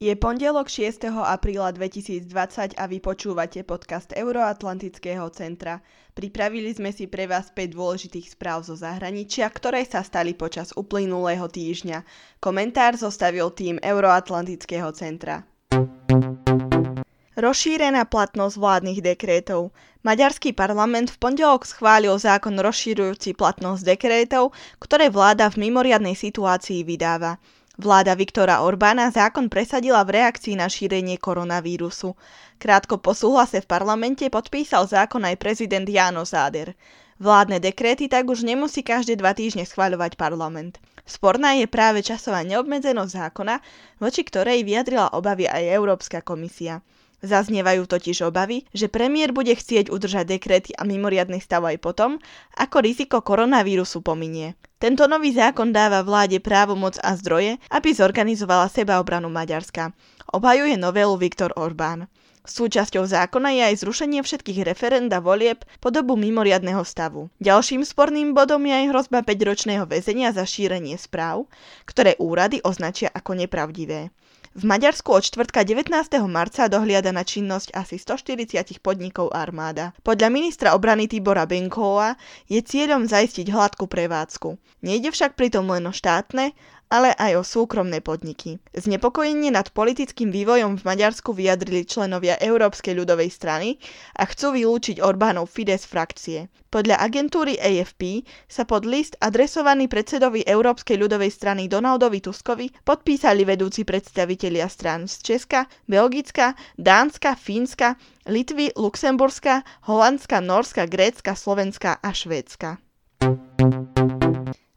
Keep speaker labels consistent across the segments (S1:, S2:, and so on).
S1: Je pondelok 6. apríla 2020 a vy počúvate podcast Euroatlantického centra. Pripravili sme si pre vás 5 dôležitých správ zo zahraničia, ktoré sa stali počas uplynulého týždňa. Komentár zostavil tým Euroatlantického centra. Rozšírená platnosť vládnych dekrétov. Maďarský parlament v pondelok schválil zákon rozšírujúci platnosť dekrétov, ktoré vláda v mimoriadnej situácii vydáva. Vláda Viktora Orbána zákon presadila v reakcii na šírenie koronavírusu. Krátko po súhlase v parlamente podpísal zákon aj prezident Jáno Záder. Vládne dekréty tak už nemusí každé dva týždne schváľovať parlament. Sporná je práve časová neobmedzenosť zákona, voči ktorej vyjadrila obavy aj Európska komisia. Zaznievajú totiž obavy, že premiér bude chcieť udržať dekréty a mimoriadny stav aj potom, ako riziko koronavírusu pominie. Tento nový zákon dáva vláde právomoc a zdroje, aby zorganizovala sebaobranu Maďarska. Obhajuje novelu Viktor Orbán. Súčasťou zákona je aj zrušenie všetkých referenda volieb po dobu mimoriadného stavu. Ďalším sporným bodom je aj hrozba 5-ročného väzenia za šírenie správ, ktoré úrady označia ako nepravdivé. V Maďarsku od čtvrtka 19. marca dohliada na činnosť asi 140 podnikov armáda. Podľa ministra obrany Tibora Benkova je cieľom zaistiť hladkú prevádzku. Nejde však pritom len o štátne, ale aj o súkromné podniky. Znepokojenie nad politickým vývojom v Maďarsku vyjadrili členovia Európskej ľudovej strany a chcú vylúčiť Orbánov Fides frakcie. Podľa agentúry AFP sa pod list adresovaný predsedovi Európskej ľudovej strany Donaldovi Tuskovi podpísali vedúci predstavitelia strán z Česka, Belgicka, Dánska, Fínska, Litvy, Luxemburska, Holandska, Norska, Grécka, Slovenska a Švédska.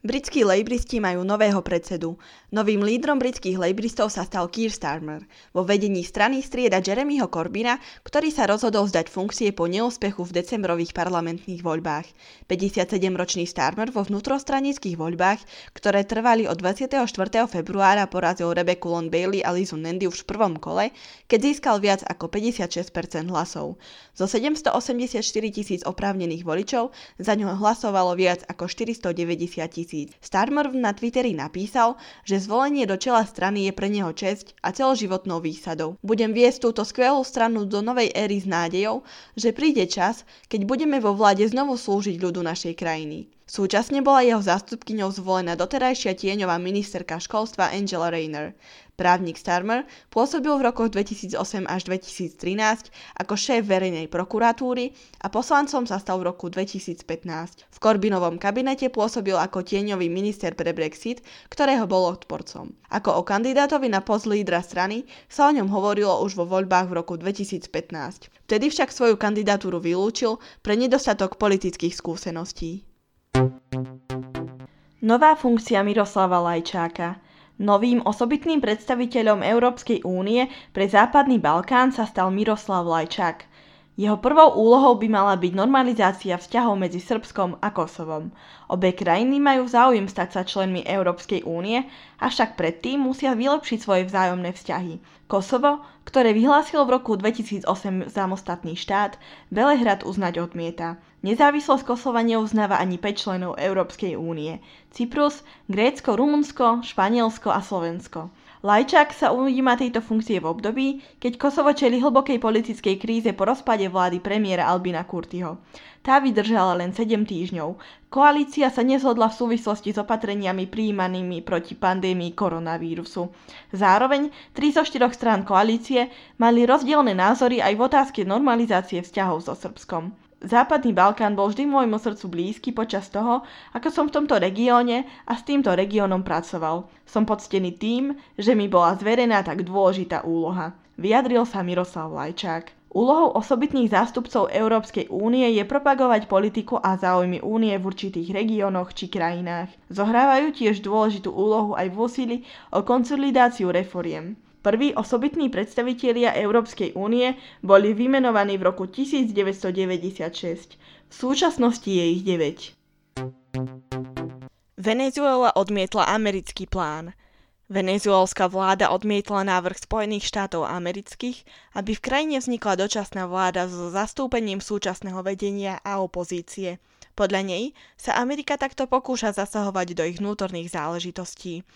S1: Britskí lejbristi majú nového predsedu. Novým lídrom britských lejbristov sa stal Keir Starmer. Vo vedení strany strieda Jeremyho Corbina, ktorý sa rozhodol zdať funkcie po neúspechu v decembrových parlamentných voľbách. 57-ročný Starmer vo vnútrostranických voľbách, ktoré trvali od 24. februára porazil Rebecca Lon Bailey a Lizu Nandy už v prvom kole, keď získal viac ako 56% hlasov. Zo 784 tisíc oprávnených voličov za ňo hlasovalo viac ako 490 tisíc tisíc. Starmer na Twitteri napísal, že zvolenie do čela strany je pre neho česť a celoživotnou výsadou. Budem viesť túto skvelú stranu do novej éry s nádejou, že príde čas, keď budeme vo vláde znovu slúžiť ľudu našej krajiny. Súčasne bola jeho zástupkyňou zvolená doterajšia tieňová ministerka školstva Angela Rayner. Právnik Starmer pôsobil v rokoch 2008 až 2013 ako šéf verejnej prokuratúry a poslancom sa stal v roku 2015. V Corbinovom kabinete pôsobil ako tieňový minister pre Brexit, ktorého bol odporcom. Ako o kandidátovi na post lídra strany sa o ňom hovorilo už vo voľbách v roku 2015. Vtedy však svoju kandidatúru vylúčil pre nedostatok politických skúseností. Nová funkcia Miroslava Lajčáka – Novým osobitným predstaviteľom Európskej únie pre Západný Balkán sa stal Miroslav Lajčák. Jeho prvou úlohou by mala byť normalizácia vzťahov medzi Srbskom a Kosovom. Obe krajiny majú záujem stať sa členmi Európskej únie, avšak predtým musia vylepšiť svoje vzájomné vzťahy. Kosovo, ktoré vyhlásilo v roku 2008 samostatný štát, Belehrad uznať odmieta. Nezávislosť Kosova neuznáva ani 5 členov Európskej únie. Cyprus, Grécko, Rumunsko, Španielsko a Slovensko. Lajčák sa ujíma tejto funkcie v období, keď Kosovo čeli hlbokej politickej kríze po rozpade vlády premiéra Albina Kurtiho. Tá vydržala len 7 týždňov. Koalícia sa nezhodla v súvislosti s opatreniami príjmanými proti pandémii koronavírusu. Zároveň 3 zo 4 strán koalície mali rozdielne názory aj v otázke normalizácie vzťahov so Srbskom. Západný Balkán bol vždy môjmu srdcu blízky počas toho, ako som v tomto regióne a s týmto regiónom pracoval. Som poctený tým, že mi bola zverená tak dôležitá úloha. Vyjadril sa Miroslav Lajčák. Úlohou osobitných zástupcov Európskej únie je propagovať politiku a záujmy únie v určitých regiónoch či krajinách. Zohrávajú tiež dôležitú úlohu aj v úsilí o konsolidáciu reforiem. Prví osobitní predstavitelia Európskej únie boli vymenovaní v roku 1996. V súčasnosti je ich 9. Venezuela odmietla americký plán. Venezuelská vláda odmietla návrh Spojených štátov amerických, aby v krajine vznikla dočasná vláda so zastúpením súčasného vedenia a opozície. Podľa nej sa Amerika takto pokúša zasahovať do ich vnútorných záležitostí.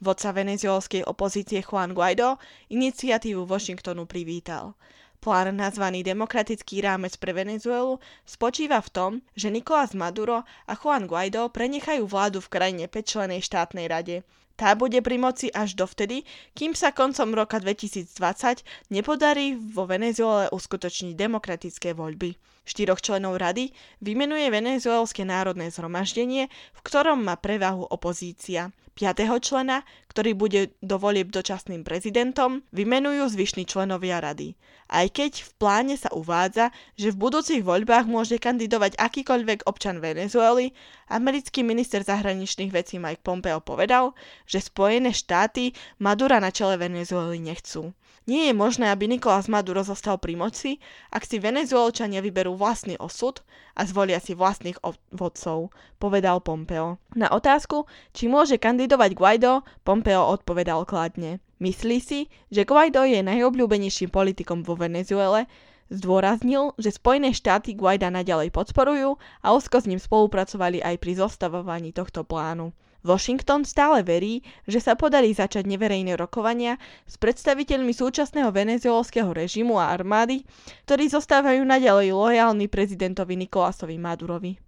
S1: Vodca venezuelskej opozície Juan Guaido iniciatívu Washingtonu privítal. Plán nazvaný Demokratický rámec pre Venezuelu spočíva v tom, že Nicolás Maduro a Juan Guaido prenechajú vládu v krajine 5 štátnej rade. Tá bude pri moci až dovtedy, kým sa koncom roka 2020 nepodarí vo Venezuele uskutočniť demokratické voľby. Štyroch členov rady vymenuje Venezuelské národné zhromaždenie, v ktorom má prevahu opozícia. Piatého člena, ktorý bude do volieb dočasným prezidentom, vymenujú zvyšní členovia rady. Aj keď v pláne sa uvádza, že v budúcich voľbách môže kandidovať akýkoľvek občan Venezuely, americký minister zahraničných vecí Mike Pompeo povedal, že Spojené štáty Madura na čele Venezuely nechcú. Nie je možné, aby Nikolás Maduro zostal pri moci, ak si Venezuelčania vyberú vlastný osud a zvolia si vlastných vodcov, povedal Pompeo. Na otázku, či môže kandidovať Guaido, Pompeo odpovedal kladne. Myslí si, že Guaido je najobľúbenejším politikom vo Venezuele, Zdôraznil, že Spojené štáty Guaida naďalej podporujú a úzko s ním spolupracovali aj pri zostavovaní tohto plánu. Washington stále verí, že sa podarí začať neverejné rokovania s predstaviteľmi súčasného venezuelského režimu a armády, ktorí zostávajú naďalej lojálni prezidentovi Nikolásovi Madurovi.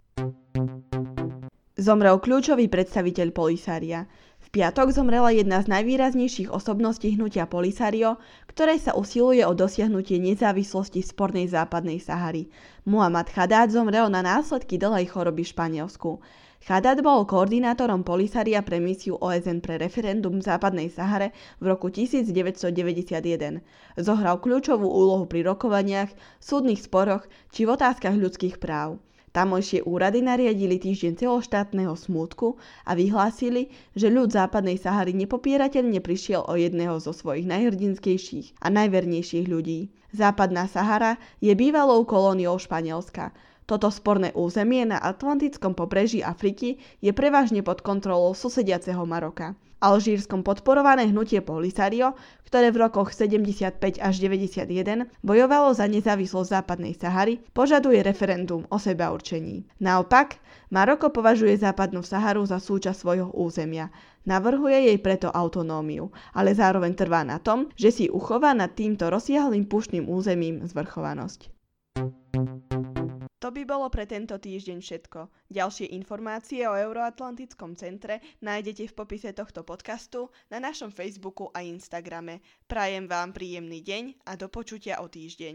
S1: Zomrel kľúčový predstaviteľ Polisária. Piatok zomrela jedna z najvýraznejších osobností hnutia Polisario, ktoré sa usiluje o dosiahnutie nezávislosti spornej západnej Sahary. Muhammad Haddad zomrel na následky dlhej choroby v Španielsku. Haddad bol koordinátorom Polisaria pre misiu OSN pre referendum v západnej Sahare v roku 1991. Zohral kľúčovú úlohu pri rokovaniach, súdnych sporoch či v otázkach ľudských práv. Tamojšie úrady nariadili týždeň celoštátneho smútku a vyhlásili, že ľud západnej Sahary nepopierateľne prišiel o jedného zo svojich najhrdinskejších a najvernejších ľudí. Západná Sahara je bývalou kolóniou Španielska. Toto sporné územie na Atlantickom pobreží Afriky je prevažne pod kontrolou susediaceho Maroka. Alžírskom podporované hnutie Polisario, ktoré v rokoch 75 až 91 bojovalo za nezávislosť západnej Sahary, požaduje referendum o seba určení. Naopak, Maroko považuje západnú Saharu za súčasť svojho územia. Navrhuje jej preto autonómiu, ale zároveň trvá na tom, že si uchová nad týmto rozsiahlým puštným územím zvrchovanosť. To by bolo pre tento týždeň všetko. Ďalšie informácie o Euroatlantickom centre nájdete v popise tohto podcastu na našom Facebooku a Instagrame. Prajem vám príjemný deň a do počutia o týždeň.